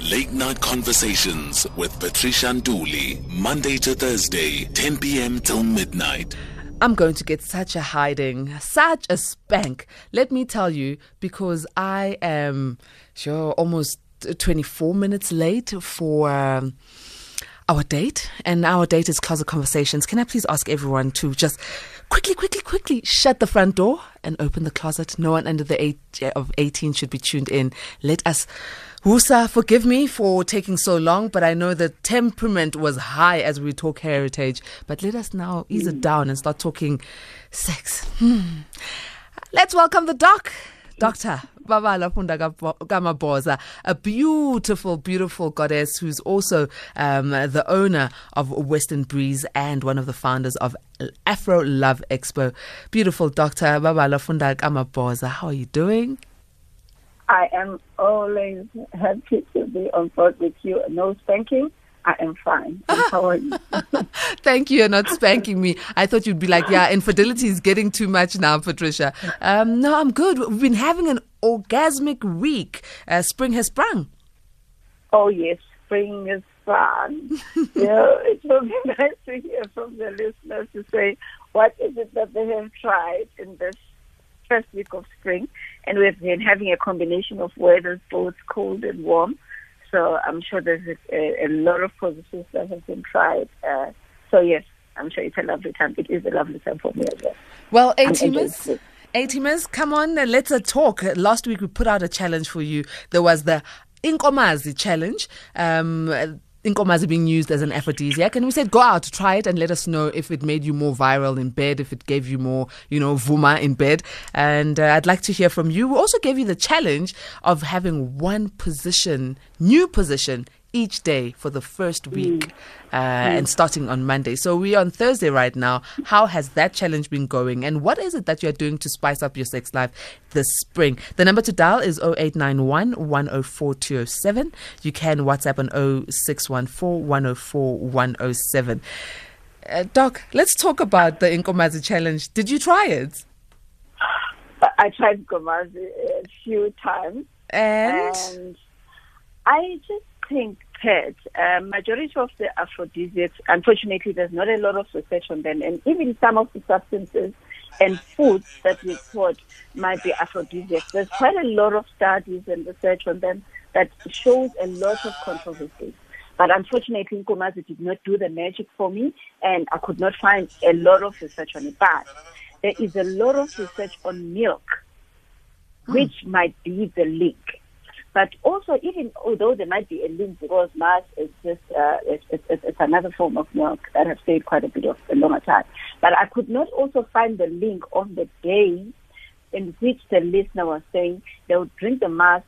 Late Night Conversations with Patricia Nduli, Monday to Thursday, 10 p.m. till midnight. I'm going to get such a hiding, such a spank. Let me tell you, because I am sure almost 24 minutes late for. Um, our date, and our date is Closet Conversations. Can I please ask everyone to just quickly, quickly, quickly shut the front door and open the closet? No one under the age of 18 should be tuned in. Let us. Wusa, forgive me for taking so long, but I know the temperament was high as we talk heritage. But let us now ease it down and start talking sex. Hmm. Let's welcome the doc. Dr. Babalwa Funda Kamaboza, a beautiful, beautiful goddess who's also um, the owner of Western Breeze and one of the founders of Aphro Love Expo. Beautiful Dr. Babalwa Funda Kamaboza, how are you doing? I am always happy to be on board with you. No spanking. I am fine. How are you? Thank you. You're not spanking me. I thought you'd be like, yeah, infidelity is getting too much now, Patricia. Um, no, I'm good. We've been having an orgasmic week. Uh, spring has sprung. Oh, yes. Spring is sprung. yeah, it will be nice to hear from the listeners to say, what is it that they have tried in this first week of spring? And we've been having a combination of weather, both cold and warm. So I'm sure there's a, a lot of positives that have been tried. Uh, so yes, I'm sure it's a lovely time. It is a lovely time for me as well. Well, A-teamers, A-teamers, come on, let's uh, talk. Last week we put out a challenge for you. There was the Inkomazi challenge. Um, Inkomazi being used as an aphrodisiac. And we said, go out, try it, and let us know if it made you more viral in bed, if it gave you more, you know, vuma in bed. And uh, I'd like to hear from you. We also gave you the challenge of having one position, new position each day for the first week uh, mm. and starting on Monday. So we're on Thursday right now. How has that challenge been going? And what is it that you're doing to spice up your sex life this spring? The number to dial is 0891 104 207. You can WhatsApp on 0614 104 107. Uh, Doc, let's talk about the Inkomazi challenge. Did you try it? I tried Inkomazi a few times. And? and I just think uh, majority of the aphrodisiacs, unfortunately, there's not a lot of research on them, and even some of the substances and foods that we thought might be aphrodisiacs. There's quite a lot of studies and research on them that shows a lot of controversy. But unfortunately, Nkomazi did not do the magic for me, and I could not find a lot of research on it. But there is a lot of research on milk, which might be the link. But also, even although there might be a link because mass is just uh, it's, it's, it's, another form of milk that has stayed quite a bit of a longer time. But I could not also find the link on the day in which the listener was saying they would drink the mass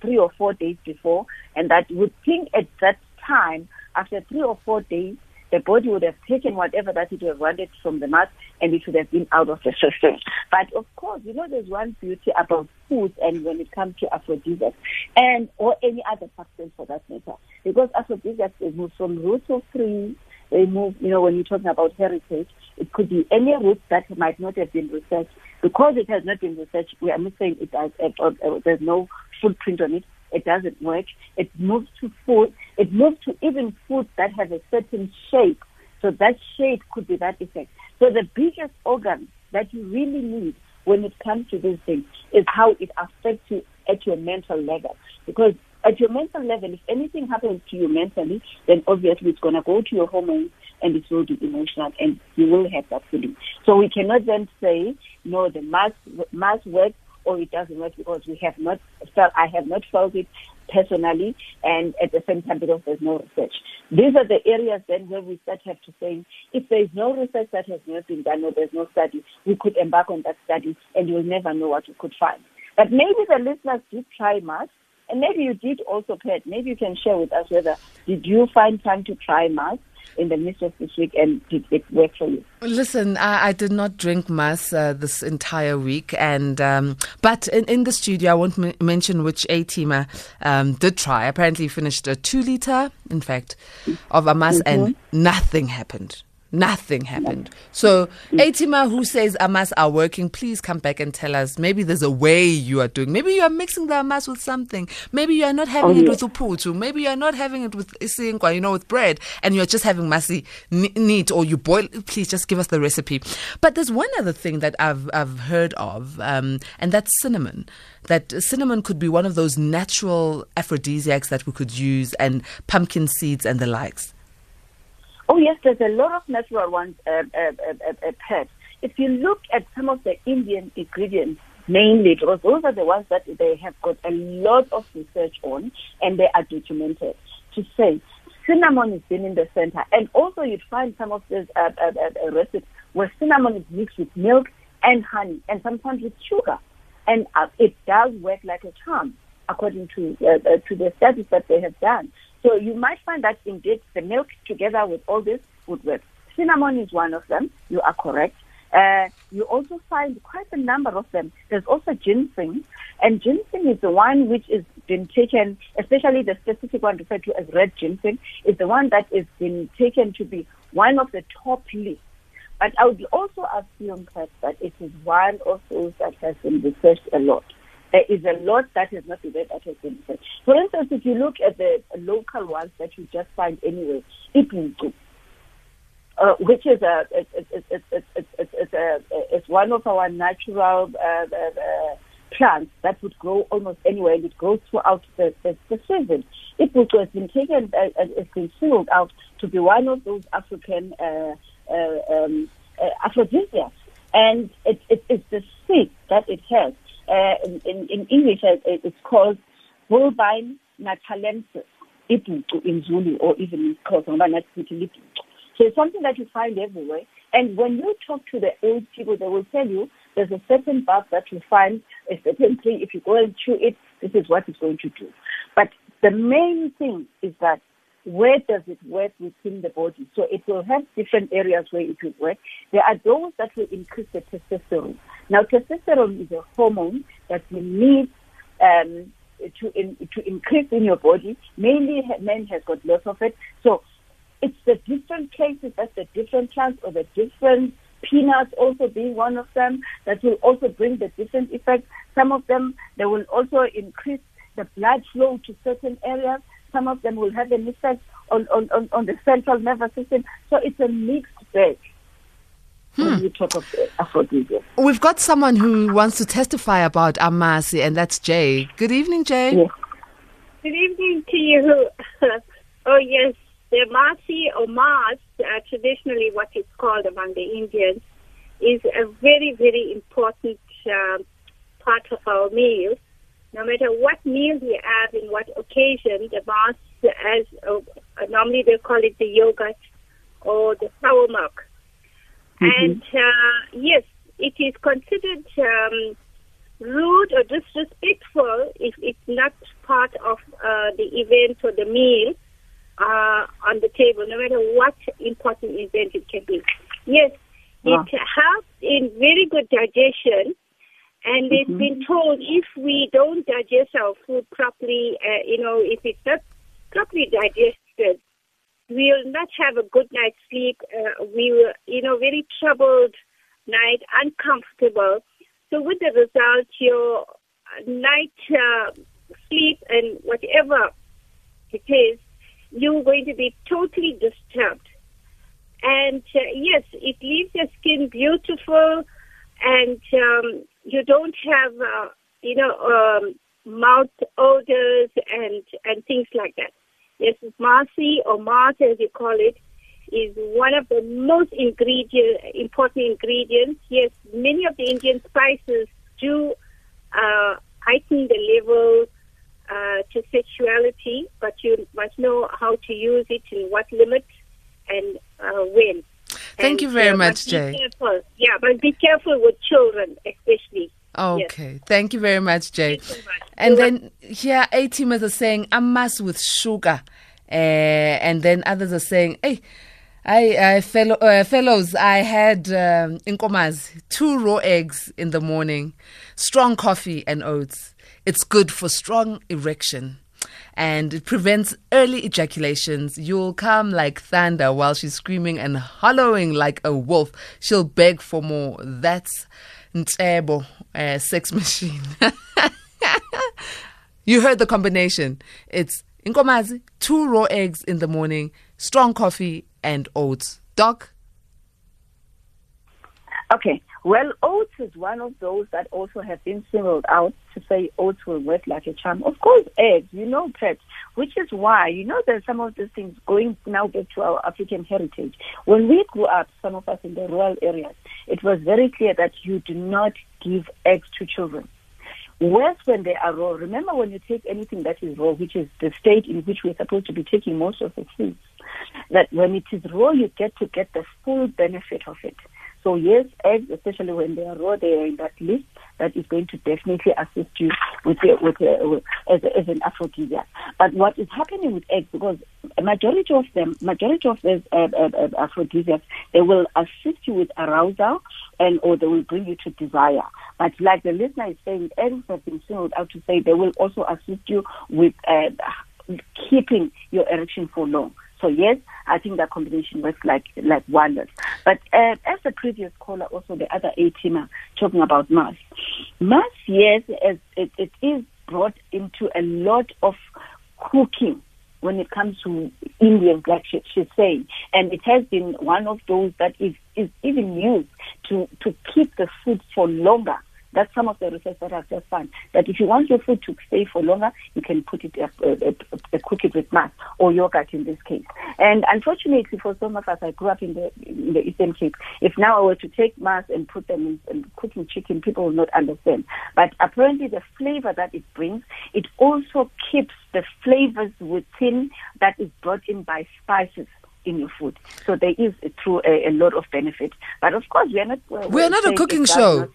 three or four days before, and that would think at that time, after three or four days, the body would have taken whatever that it wanted from the mass and it would have been out of the system. But of course, you know, there's one beauty about food and when it comes to aphrodisiacs and or any other substance for that matter. Because aphrodisiacs they move from root to free, they move, you know, when you're talking about heritage, it could be any root that might not have been researched. Because it has not been researched, we are not saying it does, uh, uh, there's no footprint on it. It doesn't work. It moves to food. It moves to even food that has a certain shape. So that shape could be that effect. So the biggest organ that you really need when it comes to these things is how it affects you at your mental level. Because at your mental level, if anything happens to you mentally, then obviously it's going to go to your hormones and it will be emotional and you will have that feeling. So we cannot then say, no, the mass, mass works or it doesn't work because we have not felt, I have not felt it personally and at the same time because there's no research. These are the areas then where we start have to say, if there is no research that has not been done or there's no study, we could embark on that study and you'll never know what you could find. But maybe the listeners did try Mars and maybe you did also, Pat. Maybe you can share with us whether did you find time to try Mars in the midst of this week and did it work for you? Listen, I, I did not drink mass uh, this entire week, and um, but in, in, the studio, I won't m- mention which A teamer um, did try. Apparently, finished a two liter, in fact, of a mass, mm-hmm. and nothing happened. Nothing happened. So, A-teamer, who says amas are working, please come back and tell us. Maybe there's a way you are doing. Maybe you are mixing the amas with something. Maybe you are not having Oh, it yeah. with uphuthu. Maybe you are not having it with isinkwa, you know, with bread, and you're just having masi ne- neat or you boil. Please just give us the recipe. But there's one other thing that I've I've heard of, um, and that's cinnamon. That cinnamon could be one of those natural aphrodisiacs that we could use, and pumpkin seeds and the likes. Oh yes, there's a lot of natural ones, uh, uh, uh, uh, uh, pet. If you look at some of the Indian ingredients, mainly because those are the ones that they have got a lot of research on, and they are documented to say cinnamon has been in the center, and also you'd find some of these uh, uh, uh, uh, recipes where cinnamon is mixed with milk and honey, and sometimes with sugar, and it does work like a charm according to to the studies that they have done. So you might find that indeed the milk together with all this would work. Cinnamon is one of them. You are correct. Uh, you also find quite a number of them. There's also ginseng, and ginseng is the one which is been taken, especially the specific one referred to as red ginseng, is the one that is been taken to be one of the top lists. But I would also assume that, that it is one of those that has been researched a lot. There is a lot that has not been researched. For instance, if you look at the local ones that you just find anyway, ipuku, uh, which is a it's one of our natural uh, uh, uh, plants that would grow almost anywhere. and It grows throughout the, the, the season. Ipuku has been taken, uh, uh, has been singled out to be one of those African uh, uh, um, uh, aphrodisiacs, and it, it, it's the seed that it has. Uh, in, in, English, uh, it- it's called Bulbine natalensis, ipuku in Zulu, or even in nathi. So it's something that you find everywhere. And when you talk to the old people, they will tell you there's a certain bark that you find, a certain tree. If you go and chew it, this is what it's going to do. But the main thing is that where does it work within the body? So it will have different areas where it will work. There are those that will increase the testosterone. Now, testosterone is a hormone that you need um, to in, to increase in your body. Mainly, men has got lots of it. So it's the different places, that's the different plants or the different peanuts also being one of them that will also bring the different effects. Some of them, they will also increase the blood flow to certain areas. Some of them will have an effect on, on, on, on the central nervous system. So it's a mixed bag when you talk of uh. We've got someone who wants to testify about Amasi, and that's Jay. Good evening, Jay. Yes. Good evening to you. oh, yes, the Masi or Mas, uh, traditionally what it's called among the Indians, is a very, very important um, part of our meal. No matter what meal we have, in what occasion, the Mas, as uh, normally they call it the yogurt or the sour milk. And uh, yes, it is considered um, rude or disrespectful if it's not part of uh, the event or the meal uh, on the table, no matter what important event it can be. Yes, Wow. it helps in very good digestion. And it's been told if we don't digest our food properly, uh, you know, if it's not properly digested, we'll not have a good night's sleep. Uh, we will, you know, very troubled night, uncomfortable. So with the result, your night uh, sleep and whatever it is, you're going to be totally disturbed. And uh, yes, it leaves your skin beautiful, and um, you don't have, uh, you know, um, mouth odors and and things like that. Yes, Masi or Mart, as you call it, is one of the most ingredient, important ingredients. Yes, many of the Indian spices do uh, heighten the level uh, to sexuality, but you must know how to use it in what limit and uh, when. Thank And, you very uh, much, Jay. Careful. Yeah, but be careful with children, especially. Okay, thank you very much, Jay. Very much. And You're then here, A teamers are saying amas with sugar, uh, and then others are saying, "Hey, I, I fellow uh, fellows, I had um, inkomas two raw eggs in the morning, strong coffee and oats. It's good for strong erection." And it prevents early ejaculations. You'll come like thunder while she's screaming and hollowing like a wolf. She'll beg for more. That's Ntebo, uh, sex machine. you heard the combination. It's inkomazi, two raw eggs in the morning, strong coffee, and oats. Doc? Okay. Well, oats is one of those that also have been singled out to say oats will work like a charm. Of course, eggs, you know, pets, which is why, you know, there's some of these things going now back to our African heritage. When we grew up, some of us in the rural areas, it was very clear that you do not give eggs to children. Worse when they are raw. Remember when you take anything that is raw, which is the state in which we're supposed to be taking most of the foods, that when it is raw, you get to get the full benefit of it. So yes, eggs, especially when they are raw, they are in that list that is going to definitely assist you with with, with as, as an aphrodisiac. But what is happening with eggs, because a majority of them, majority of these uh, uh, uh, aphrodisiacs, they will assist you with arousal and or they will bring you to desire. But like the listener is saying, eggs have been singled out to say they will also assist you with uh, keeping your erection for long. So yes, I think that combination works like like wonders. But uh, as the previous caller, also the other A teamer talking about mass, mass yes, as it, it is brought into a lot of cooking when it comes to Indians, like she, she's saying, and it has been one of those that is is even used to to keep the food for longer that's some of the research that I've just found. That if you want your food to stay for longer, you can put it, uh, uh, uh, cook it with mass or yogurt in this case. And unfortunately, for some of us, I grew up in the in the Eastern Cape. If now I were to take mass and put them in, in cooking chicken, people will not understand. But apparently, the flavor that it brings, it also keeps the flavors within that is brought in by spices in your food. So there is through a, a, lot of benefits. But of course, we are not. We're, we are not a cooking show.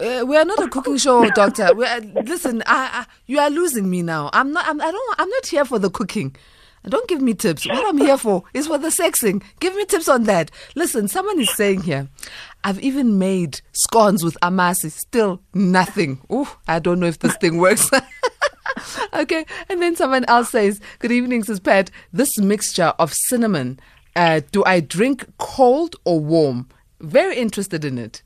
Uh, we are not a cooking show, doctor. Are, listen, I, I, you are losing me now. I'm not. I'm, I don't. I'm not here for the cooking. Don't give me tips. What I'm here for is for the sexing. Give me tips on that. Listen, someone is saying here, I've even made scones with amasi. Still nothing. Oh, I don't know if this thing works. okay. And then someone else says, Good evening, says Pat. This mixture of cinnamon, uh, do I drink cold or warm? Very interested in it.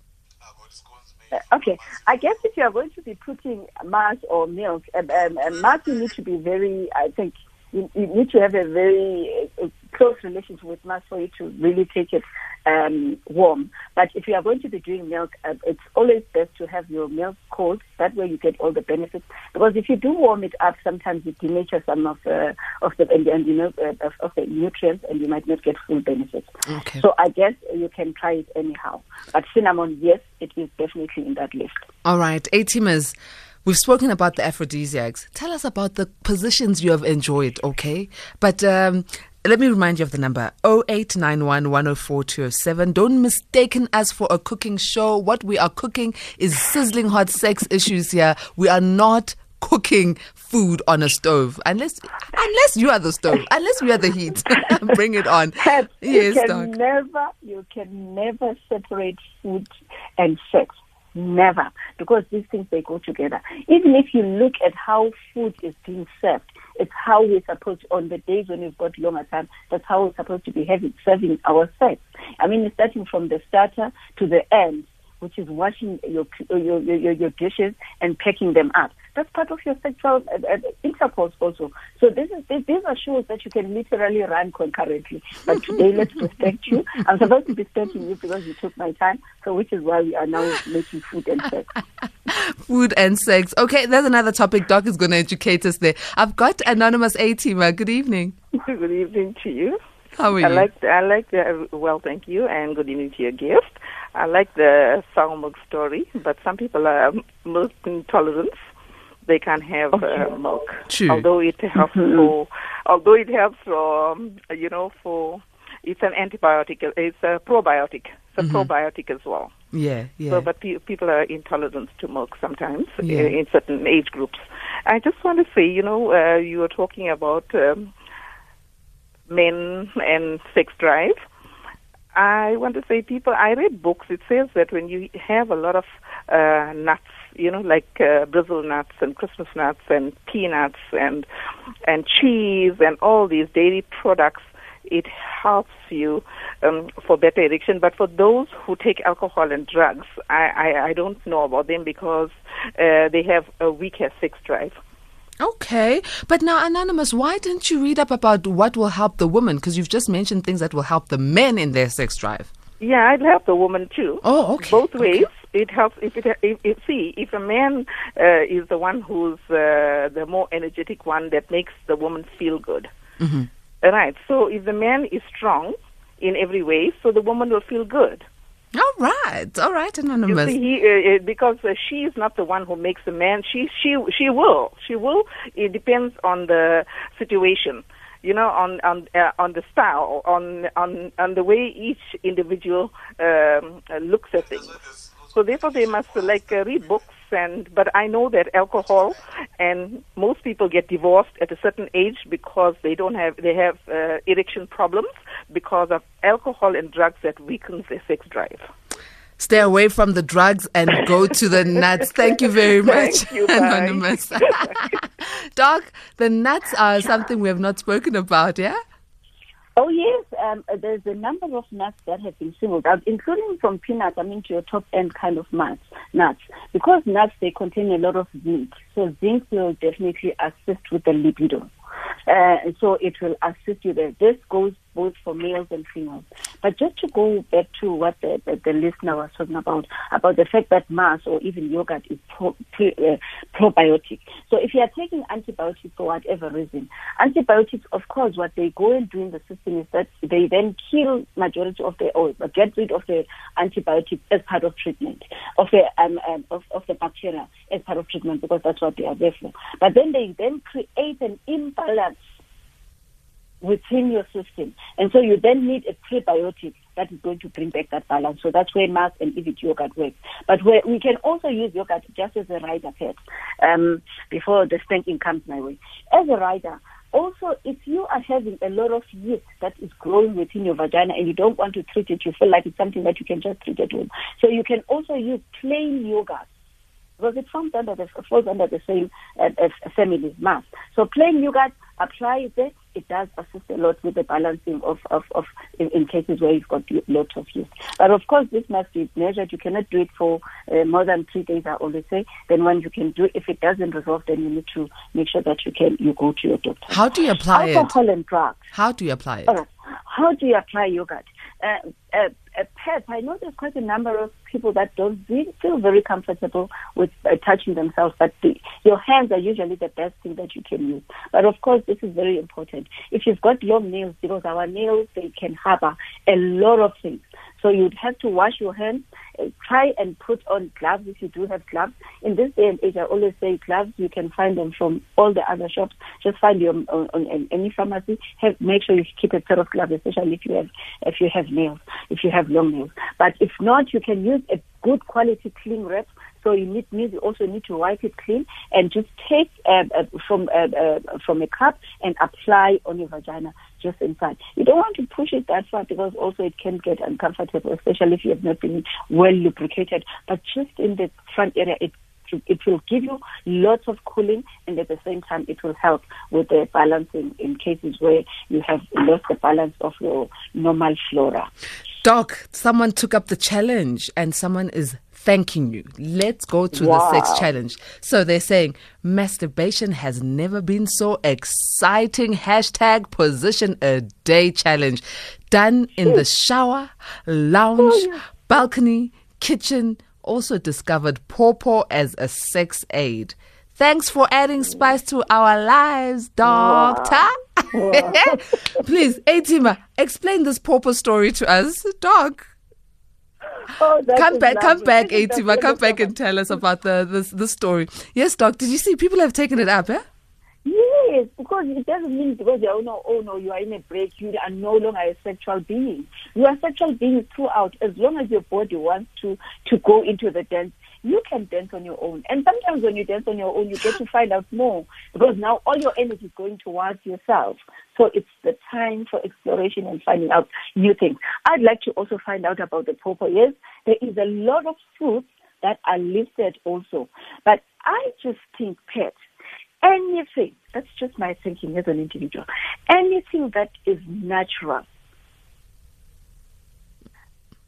Uh, okay, I guess if you are going to be putting mass or milk, um, um, um mass you need to be very, I think, you, you need to have a very uh, close relationship with mass for you to really take it um, warm. But if you are going to be doing milk, uh, it's always best to have your milk cold. That way you get all the benefits. Because if you do warm it up, sometimes it denatures some of uh, of the and, and you know uh, of, of, the nutrients, and you might not get full benefits. Okay. So I guess you can try it anyhow. But cinnamon, yes, it is definitely in that list. All right, A teamers. We've spoken about the aphrodisiacs. Tell us about the positions you have enjoyed, okay? But um, let me remind you of the number 0891 104 Don't mistake us for a cooking show. What we are cooking is sizzling hot sex issues here. We are not cooking food on a stove unless unless you are the stove unless we are the heat bring it on yes you can dog. never you can never separate food and sex never. Because these things they go together. Even if you look at how food is being served it's how we're supposed on the days when we've got longer time, that's how we're supposed to be having, serving our sex. I mean, starting from the starter to the end, which is washing your, your, your, your dishes and packing them up. That's part of your sexual uh, uh, intercourse also. So this is this, these are shows that you can literally run concurrently. But today, let's respect you. I'm supposed to be thanking you because you took my time. So which is why we are now making food and sex. food and sex. Okay, there's another topic. Doc is going to educate us there. I've got anonymous A teamer. Good evening. Good evening to you. How are you? I like I like the well, thank you, and good evening to your gift. I like the sour milk story, but some people are milk intolerant they can't have uh, milk. True. Although it helps mm-hmm. for, although it helps for, um, you know, for it's an antibiotic. It's a probiotic. It's a mm-hmm. probiotic as well. Yeah, yeah. So, but pe- people are intolerant to milk sometimes yeah. in, in, certain age groups. I just want to say, you know, uh, you were talking about um, men and sex drive. I want to say, people, I read books. It says that when you have a lot of uh, nuts, you know, like uh, Brazil nuts and Christmas nuts and peanuts and and cheese and all these dairy products, it helps you um, for better erection. But for those who take alcohol and drugs, I, I, I don't know about them because uh, they have a weaker sex drive. Okay, but now anonymous, why didn't you read up about what will help the woman? Because you've just mentioned things that will help the men in their sex drive. Yeah, it helps the woman too. Oh, okay. Both okay. ways. It helps if it if, if see if a man uh, is the one who's uh, the more energetic one that makes the woman feel good. Mm-hmm. Right. So if the man is strong in every way, so the woman will feel good. All right, all right, You anonymous. see, he, uh, uh, because uh, she is not the one who makes the man. She she she will she will. It depends on the situation. You know, on on uh, on the style, on on on the way each individual um, looks at things. So therefore, they must like uh, read books. And but I know that alcohol and most people get divorced at a certain age because they don't have they have uh, erection problems because of alcohol and drugs that weakens their sex drive. Stay away from the drugs and go to the nuts. Thank you very much, Thank you, anonymous. Doc, the nuts are something we have not spoken about, yeah? Oh yes, um, there's a number of nuts that have been singled out, including from peanuts. I mean, to your top end kind of nuts. Nuts, because nuts they contain a lot of zinc, so zinc will definitely assist with the libido. Uh, so it will assist you there. This goes both for males and females. But just to go back to what the, the, the listener was talking about, about the fact that mass or even yogurt is pro, pre, uh, probiotic. So if you are taking antibiotics for whatever reason, antibiotics, of course, what they go and do in the system is that they then kill majority of the, or get rid of the antibiotics as part of treatment, of the, um, um, of, of the bacteria as part of treatment because that's what they are there for. But then they then create an imbalance within your system. And so you then need a prebiotic that is going to bring back that balance. So that's where mass and even yogurt works. But where we can also use yogurt just as a rider pet um, before the spanking comes my way. As a rider, also, if you are having a lot of yeast that is growing within your vagina and you don't want to treat it, you feel like it's something that you can just treat at home. So you can also use plain yogurt because it falls under the falls under the same uh, uh, family mass. So plain yogurt, applies it. It does assist a lot with the balancing of of, of in, in cases where you've got lots of yeast. But of course, this must be measured. You cannot do it for uh, more than three days. I always say. Then when you can do, if it doesn't resolve, then you need to make sure that you can you go to your doctor. How do you apply it? Alcohol and drugs. How do you apply it? Right. How do you apply yogurt? Uh, uh, uh, pets, I know there's quite a number of people that don't feel very comfortable with uh, touching themselves, but the, your hands are usually the best thing that you can use. But of course, this is very important. If you've got long nails, because our nails, they can harbor a lot of things. So you'd have to wash your hands. Uh, try and put on gloves if you do have gloves. In this day and age, I always say gloves. You can find them from all the other shops. Just find them on, on, on any pharmacy. Have make sure you keep a pair of gloves, especially if you have if you have nails, if you have long nails. But if not, you can use a good quality cling wrap. So you need, you also need to wipe it clean and just take uh, uh, from uh, uh, from a cup and apply on your vagina just inside. You don't want to push it that far because also it can get uncomfortable, especially if you have not been well lubricated. But just in the front area, it it will give you lots of cooling and at the same time it will help with the balancing in cases where you have lost the balance of your normal flora. Doc, someone took up the challenge and someone is thanking you. Let's go to Wow. the sex challenge. So they're saying masturbation has never been so exciting. Hashtag position a day challenge. Done in the hmm. shower, lounge, oh, balcony, kitchen. Also discovered pawpaw as a sex aid. Thanks for adding spice to our lives, doctor. Please, A-teamer, explain this pawpaw story to us, doc. Oh, Come back, come back, A-teamer. Come back and tell us about the this the story. Yes, doc. Did you see people have taken it up? Eh? Yes, because it doesn't mean because you are no, oh no, you are in a break, you are no longer a sexual being. You are sexual being throughout. As long as your body wants to to go into the dance, you can dance on your own. And sometimes when you dance on your own, you get to find out more because now all your energy is going towards yourself. So it's the time for exploration and finding out new things. I'd like to also find out about the pawpaw. Yes, there is a lot of fruits that are listed also. But I just think, pet, anything, that's just my thinking as an individual, anything that is natural,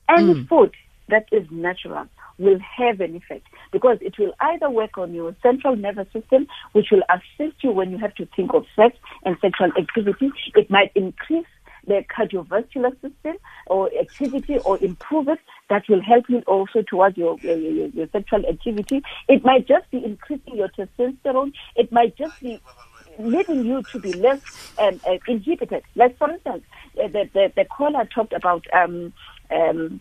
any Mm. food that is natural will have an effect because it will either work on your central nervous system, which will assist you when you have to think of sex and sexual activity. It might increase the cardiovascular system or activity or improve it. That will help you also towards your, your, your, your sexual activity. It might just be increasing your testosterone. It might just be leading you to be less um, uh, inhibited. Like, for instance, uh, the, the, the caller talked about um, um,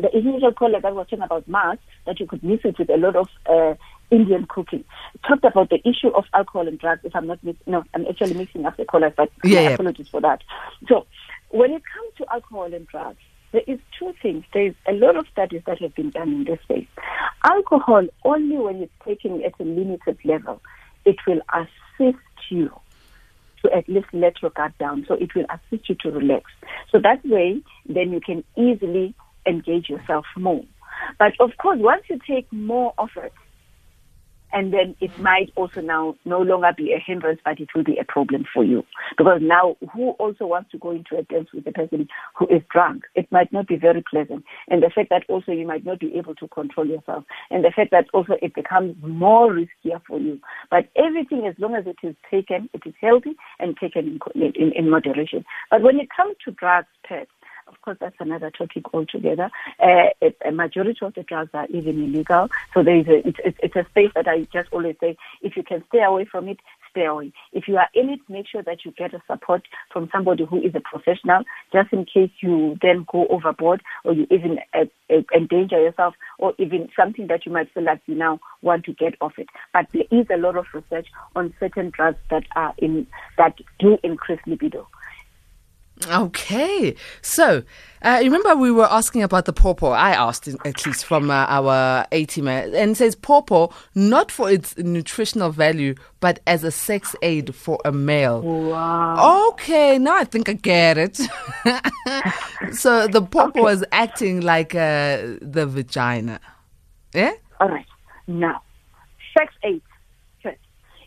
the initial caller that was talking about Mars, that you could mix it with a lot of uh, Indian cooking. Talked about the issue of alcohol and drugs. If I'm not, mix- no, I'm actually mixing up the callers, but Yeah, yeah. apologies for that. So, when it comes to alcohol and drugs, there is two things. There's a lot of studies that have been done in this space. Alcohol, only when it's taken at a limited level, it will assist you to at least let your guard down. So it will assist you to relax. So that way, then you can easily engage yourself more. But of course, once you take more of it, and then it might also now no longer be a hindrance, but it will be a problem for you. Because now, who also wants to go into a dance with a person who is drunk? It might not be very pleasant. And the fact that also you might not be able to control yourself. And the fact that also it becomes more riskier for you. But everything, as long as it is taken, it is healthy and taken in, in, in moderation. But when it comes to drugs, pets, course, that's another topic altogether. Uh, a majority of the drugs are even illegal. So there is a, it's, it's, a space that I just always say, if you can stay away from it, stay away. If you are in it, make sure that you get a support from somebody who is a professional, just in case you then go overboard or you even uh, uh, endanger yourself or even something that you might feel like you now want to get off it. But there is a lot of research on certain drugs that are in, that do increase libido. Okay. So, uh, remember we were asking about the pawpaw. I asked, at least from uh, our A team, and it says pawpaw not for its nutritional value, but as a sex aid for a male. Wow. Okay, now I think I get it. so the pawpaw is acting like uh, the vagina. Yeah? All right. Now, sex. First,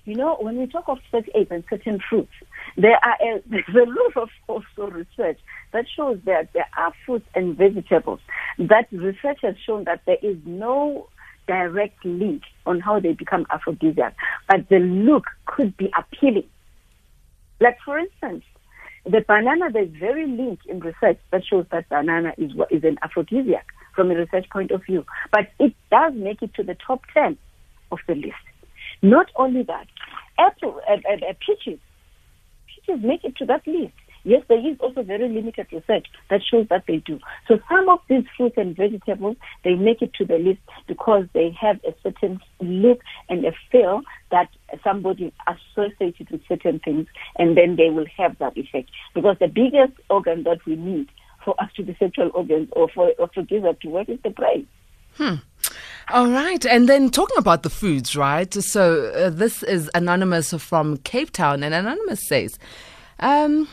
you know, when we talk of sex aids and certain fruits, there are a, there's a lot of also research that shows that there are fruits and vegetables that research has shown that there is no direct link on how they become aphrodisiac, but the look could be appealing. Like for instance, the banana, there's very link in research that shows that banana is is an aphrodisiac from a research point of view. But it does make it to the top 10 of the list. Not only that, apple, uh, uh, uh, peaches, peaches make it to that list. Yes, there is also very limited research that shows that they do. So some of these fruits and vegetables, they make it to the list because they have a certain look and a feel that somebody associated with certain things, and then they will have that effect. Because the biggest organ that we need for us to be sexual organs or for or for gizzard to work is the brain. All right. And then talking about the foods, right? So uh, this is Anonymous from Cape Town. And Anonymous says, um,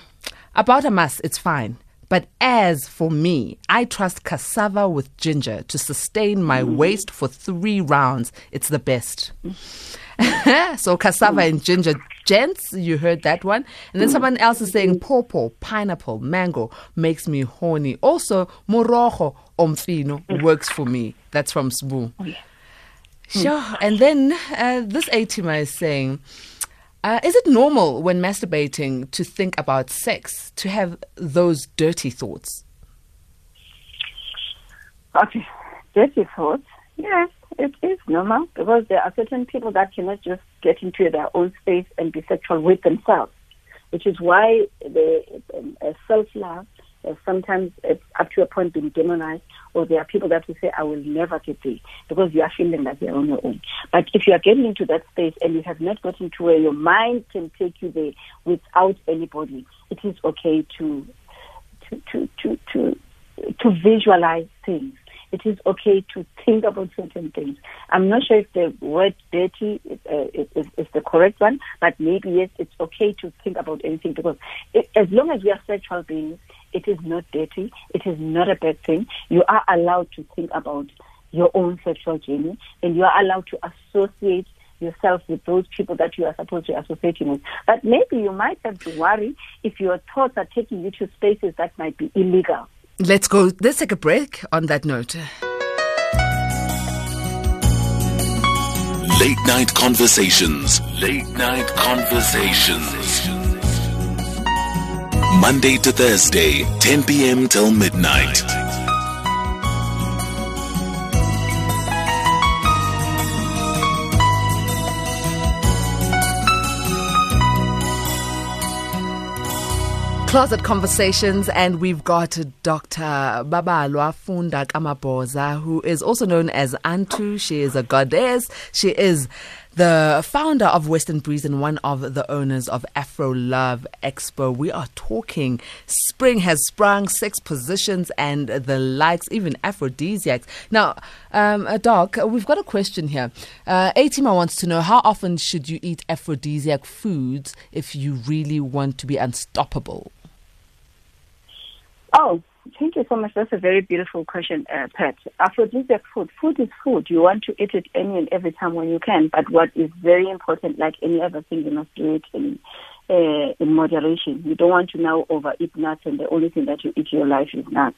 about a mass, it's fine. But as for me, I trust cassava with ginger to sustain my waist for three rounds. It's the best. so cassava and ginger, gents, you heard that one. And then someone else is saying popo, pineapple, mango makes me horny. Also, morogo omfino works for me. That's from Sbu. Oh, yeah. Sure. And then uh, this A-teamer is saying, uh, is it normal when masturbating to think about sex, to have those dirty thoughts? Okay, dirty thoughts. Yes, it is normal because there are certain people that cannot just get into their own space and be sexual with themselves, which is why the um, uh, self-love uh, sometimes it's up to a point being demonized, or there are people that will say, "I will never get there," because you are feeling that you're on your own. But if you are getting into that space and you have not gotten to where your mind can take you there without anybody, it is okay to to to to to, to visualize things it is okay to think about certain things. I'm not sure if the word dirty is, uh, is, is the correct one, but maybe yes, it's okay to think about anything because it, as long as we are sexual beings, it is not dirty. It is not a bad thing. You are allowed to think about your own sexual journey and you are allowed to associate yourself with those people that you are supposed to associate with. But maybe you might have to worry if your thoughts are taking you to spaces that might be illegal. Let's go. Let's take a break on that note. Late night conversations. Late night conversations. Monday to Thursday, 10 p.m. till midnight. Closet Conversations, and we've got Dr. Babalwa Funda Kamaboza, who is also known as Antu. She is a goddess. She is the founder of Western Breeze and one of the owners of Aphro Love Expo. We are talking spring has sprung, sex positions and the likes, even aphrodisiacs. Now, um, uh, Doc, we've got a question here. Uh, A-teamer wants to know how often should you eat aphrodisiac foods if you really want to be unstoppable? Oh, thank you so much. That's a very beautiful question, uh, Pat. Aphrodisiac food. Food is food. You want to eat it any and every time when you can. But what is very important, like any other thing, you must do it in uh, in moderation. You don't want to now overeat nuts, and the only thing that you eat in your life is nuts.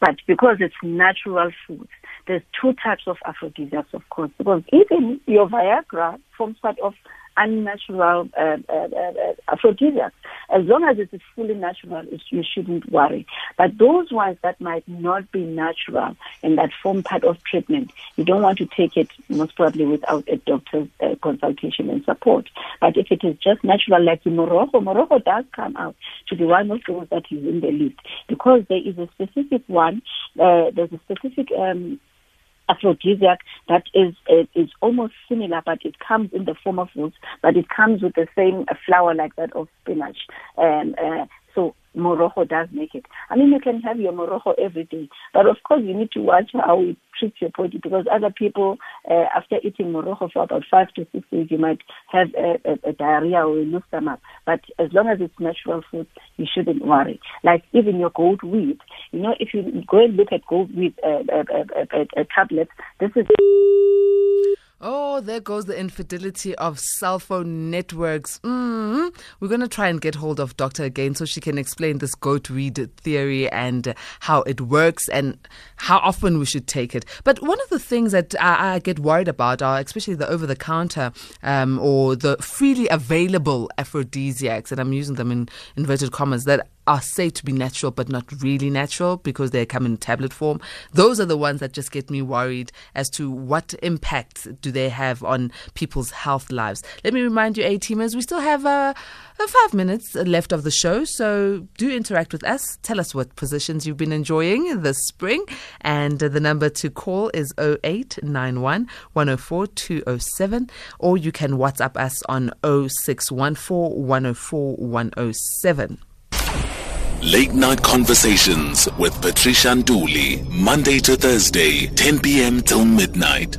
But because it's natural food, there's two types of aphrodisiacs, of course. Because even your Viagra forms part of unnatural uh, uh, uh, aphrodisiacs. As long as it is fully natural, you shouldn't worry. But those ones that might not be natural and that form part of treatment, you don't want to take it most probably without a doctor's uh, consultation and support. But if it is just natural, like in morogo, morogo does come out to be one of those that is in the list because there is a specific one. Uh, there's a specific um, aphrodisiac that is uh, is almost similar, but it comes in the form of roots, but it comes with the same flower like that of spinach. And uh, so morogo does make it. I mean, you can have your morogo every day, but of course you need to watch how it treats your body because other people, uh, after eating morogo for about five to six days, you might have a, a, a diarrhea or a loose stomach. But as long as it's natural food, you shouldn't worry. Like even your goat weed, you know, if you go and look at goat weed uh, uh, uh, uh, uh tablets, this is. Oh, there goes the infidelity of cell phone networks. Mm-hmm. We're going to try and get hold of Doctor again so she can explain this goat weed theory and how it works and how often we should take it. But one of the things that I, I get worried about are especially the over the counter um, or the freely available aphrodisiacs, and I'm using them in inverted commas, that are said to be natural but not really natural because they come in tablet form. Those are the ones that just get me worried as to what impact do they have on people's health lives. Let me remind you, A teamers, we still have uh, uh, five minutes left of the show, so do interact with us. Tell us what positions you've been enjoying this spring, and uh, the number to call is 0891 104 207, or you can WhatsApp us on 0614 104 107. Late Night Conversations with Patricia Nduli, Monday to Thursday, 10 p.m. till midnight.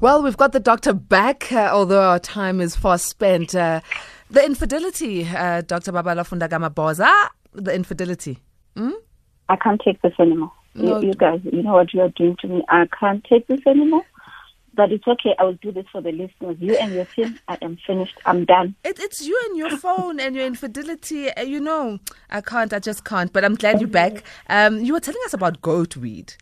Well, we've got the doctor back, uh, although our time is fast spent. Uh, the infidelity, uh, Dr. Babalwa Funda Kamaboza, the infidelity. Mm? I can't take this anymore. No. You, you guys, you know what you are doing to me. I can't take this anymore. But it's okay. I will do this for the listeners. You and your team, I am finished. I'm done. It, it's you and your phone and your infidelity. Uh, you know, I can't. I just can't. But I'm glad you're back. Um, you were telling us about goat weed.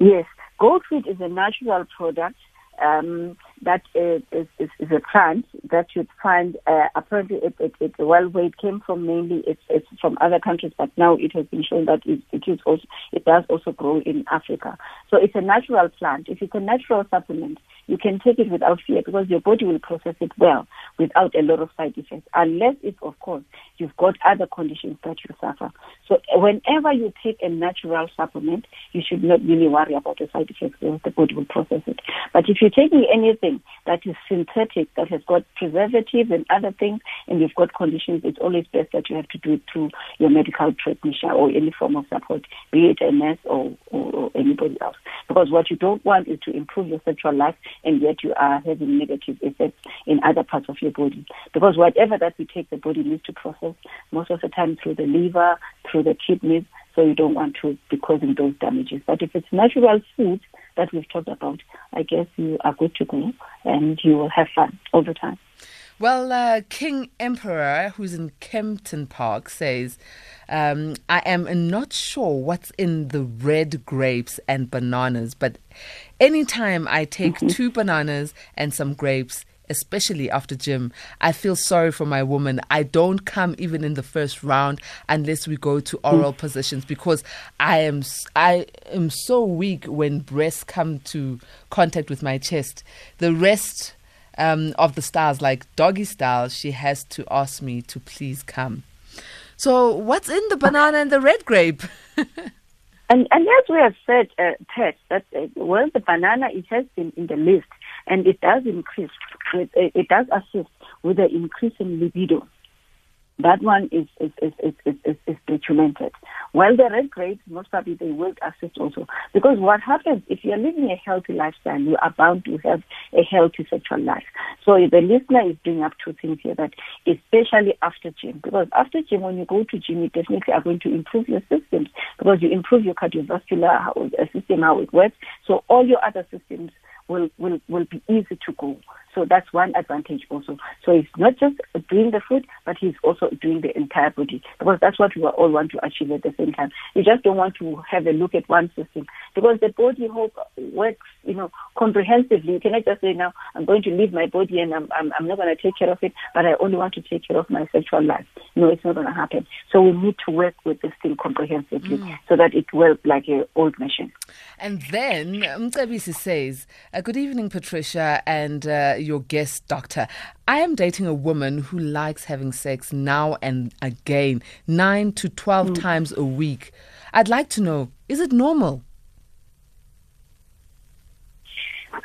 Yes, goat weed is a natural product um, that is, is, is, a plant that you'd find uh, apparently it, it, it, well where it came from mainly it's, it's from other countries but now it has been shown that it, it is also it does also grow in Africa. So it's a natural plant. If it's a natural supplement you can take it without fear because your body will process it well without a lot of side effects unless it's of course you've got other conditions that you suffer. So whenever you take a natural supplement you should not really worry about the side effects because the body will process it. But if you're taking anything anything that is synthetic, that has got preservatives and other things, and you've got conditions, it's always best that you have to do it through your medical technician or any form of support, be it a nurse or, or, or anybody else. Because what you don't want is to improve your sexual life, and yet you are having negative effects in other parts of your body. Because whatever that we take, the body needs to process most of the time through the liver, through the kidneys, so you don't want to be causing those damages. But if it's natural food that we've talked about, I guess you are good to go and you will have fun all the time. Well, uh, King Emperor, who's in Kempton Park, says, um, I am not sure what's in the red grapes and bananas, but anytime I take mm-hmm. two bananas and some grapes, especially after gym, I feel sorry for my woman. I don't come even in the first round unless we go to oral mm. positions because I am I am so weak when breasts come to contact with my chest. The rest um, of the styles, like doggy style, she has to ask me to please come. So, what's in the banana and the red grape? and, and as we have said, uh, Ted, that uh, well, the banana it has been in the list and it does increase with, it does assist with the increase in libido. That one is is, is, is, is, is documented. While the red grapes, most probably they will assist also. Because what happens if you're living a healthy lifestyle, you are bound to have a healthy sexual life. So the listener is bringing up two things here that especially after gym. Because after gym, when you go to gym, you definitely are going to improve your systems because you improve your cardiovascular uh, system, how it works. So all your other systems will, will, will be easy to go. So that's one advantage also. So he's not just doing the food, but he's also doing the entire body because that's what we all want to achieve at the same time. You just don't want to have a look at one system because the body works, you know, comprehensively. You cannot just say now I'm going to leave my body and I'm I'm, I'm not going to take care of it, but I only want to take care of my sexual life. No, it's not going to happen. So we need to work with this thing comprehensively mm. so that it works like an old machine. And then Mcebisi says, uh, "Good evening, Patricia and." Uh, your guest doctor. I am dating a woman who likes having sex now and again, nine to 12 mm. times a week. I'd like to know is it normal?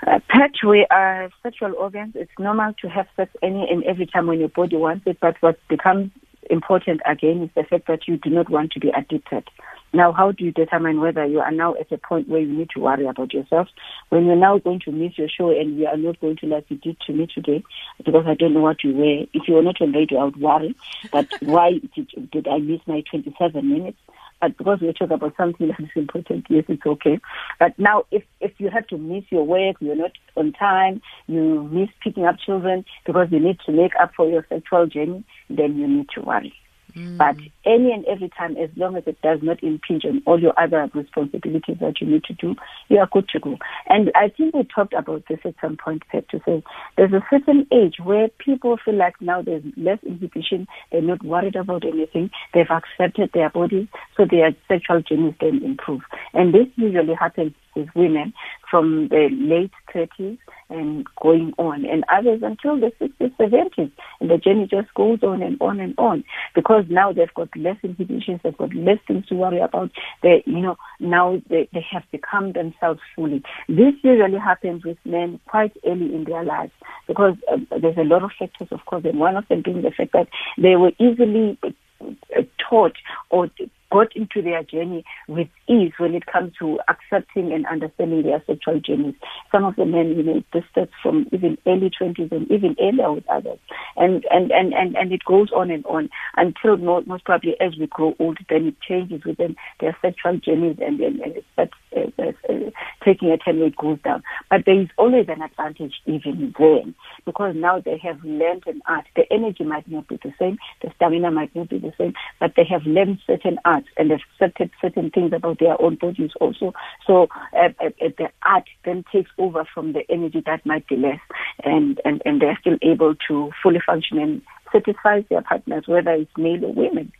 Uh, Pat, we are sexual organs. It's normal to have sex any and every time when your body wants it, but what becomes important again is the fact that you do not want to be addicted. Now, how do you determine whether you are now at a point where you need to worry about yourself? When you're now going to miss your show and you are not going to like you did to me today, because I don't know what you wear. If you were not on radio, I would worry. But why did, did I miss my 27 minutes? But because we're talking about something that is important, yes, it's okay. But now, if if you have to miss your work, you're not on time, you miss picking up children because you need to make up for your sexual journey, then you need to worry. But any and every time, as long as it does not impinge on all your other responsibilities that you need to do, you are good to go. And I think we talked about this at some point, Pet, to say there's a certain age where people feel like now there's less inhibition, they're not worried about anything, they've accepted their bodies, so their sexual journeys then improve. And this usually happens with women from the late 30s and going on, and others until the 60s, 70s. And the journey just goes on and on and on because now they've got less inhibitions, they've got less things to worry about. They, you know, now they, they have become themselves fully. This usually happens with men quite early in their lives because uh, there's a lot of factors, of course, and one of them being the fact that they were easily uh, taught or got into their journey with ease when it comes to accepting and understanding their sexual journeys. Some of the men, you know, starts from even early 20s and even earlier with others. And, and, and, and, and it goes on and on until most, most probably as we grow older, then it changes within their sexual journeys and then and it starts uh, uh, uh, taking a turn it goes down. But there is always an advantage even then because now they have learned an art. The energy might not be the same, the stamina might not be the same, but they have learned certain art arts and accepted certain things about their own bodies also. So uh, uh, uh, the art then takes over from the energy that might be less, and, and, and they're still able to fully function and satisfy their partners, whether it's male or women.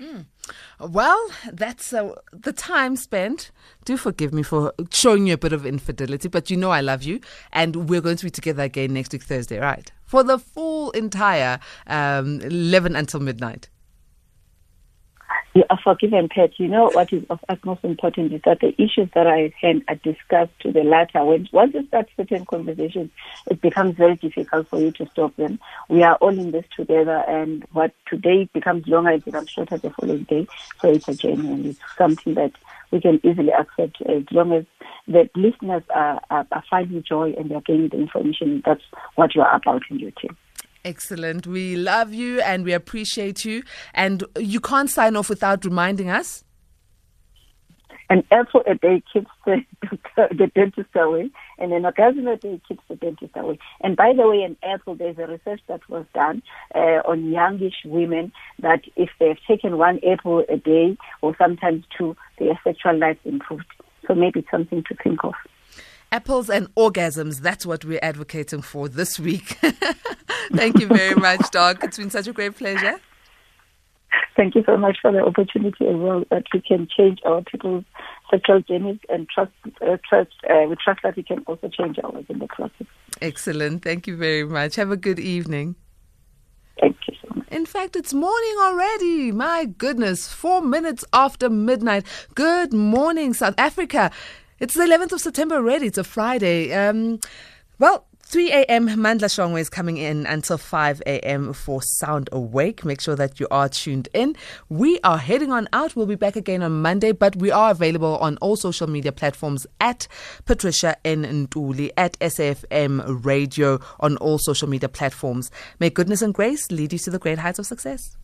Mm. Well, that's uh, the time spent. Do forgive me for showing you a bit of infidelity, but you know I love you, and we're going to be together again next week, Thursday, right? For the full entire um, 11 until midnight. You are forgiven, Pat. You know what is of utmost importance is that the issues that are at hand are discussed to the latter. When once you start certain conversations, it becomes very difficult for you to stop them. We are all in this together, and what today becomes longer, it becomes shorter the following day. So it's a journey, and it's something that we can easily accept as long as the listeners are, are, are finding joy and they're getting the information. That's what you are about in your team. Excellent. We love you and we appreciate you. And you can't sign off without reminding us. An apple a day keeps the, the dentist away, and an orgasm a day keeps the dentist away. And by the way, an apple, there's a research that was done uh, on youngish women that if they've taken one apple a day or sometimes two, their sexual life improved. So maybe it's something to think of. Apples and orgasms, that's what we're advocating for this week. Thank you very much, Doc. It's been such a great pleasure. Thank you so much for the opportunity as well that we can change our people's sexual journeys and trust, uh, trust uh, we trust that we can also change ours in the process. Excellent. Thank you very much. Have a good evening. Thank you so much. In fact, it's morning already. My goodness, four minutes after midnight. Good morning, South Africa. It's the 11th of September already. It's a Friday. Um, well, 3 a.m. Mandla Shongwe is coming in until 5 a.m. for Sound Awake. Make sure that you are tuned in. We are heading on out. We'll be back again on Monday, but we are available on all social media platforms at Patricia N. Ntuli, at SAfm Radio on all social media platforms. May goodness and grace lead you to the great heights of success.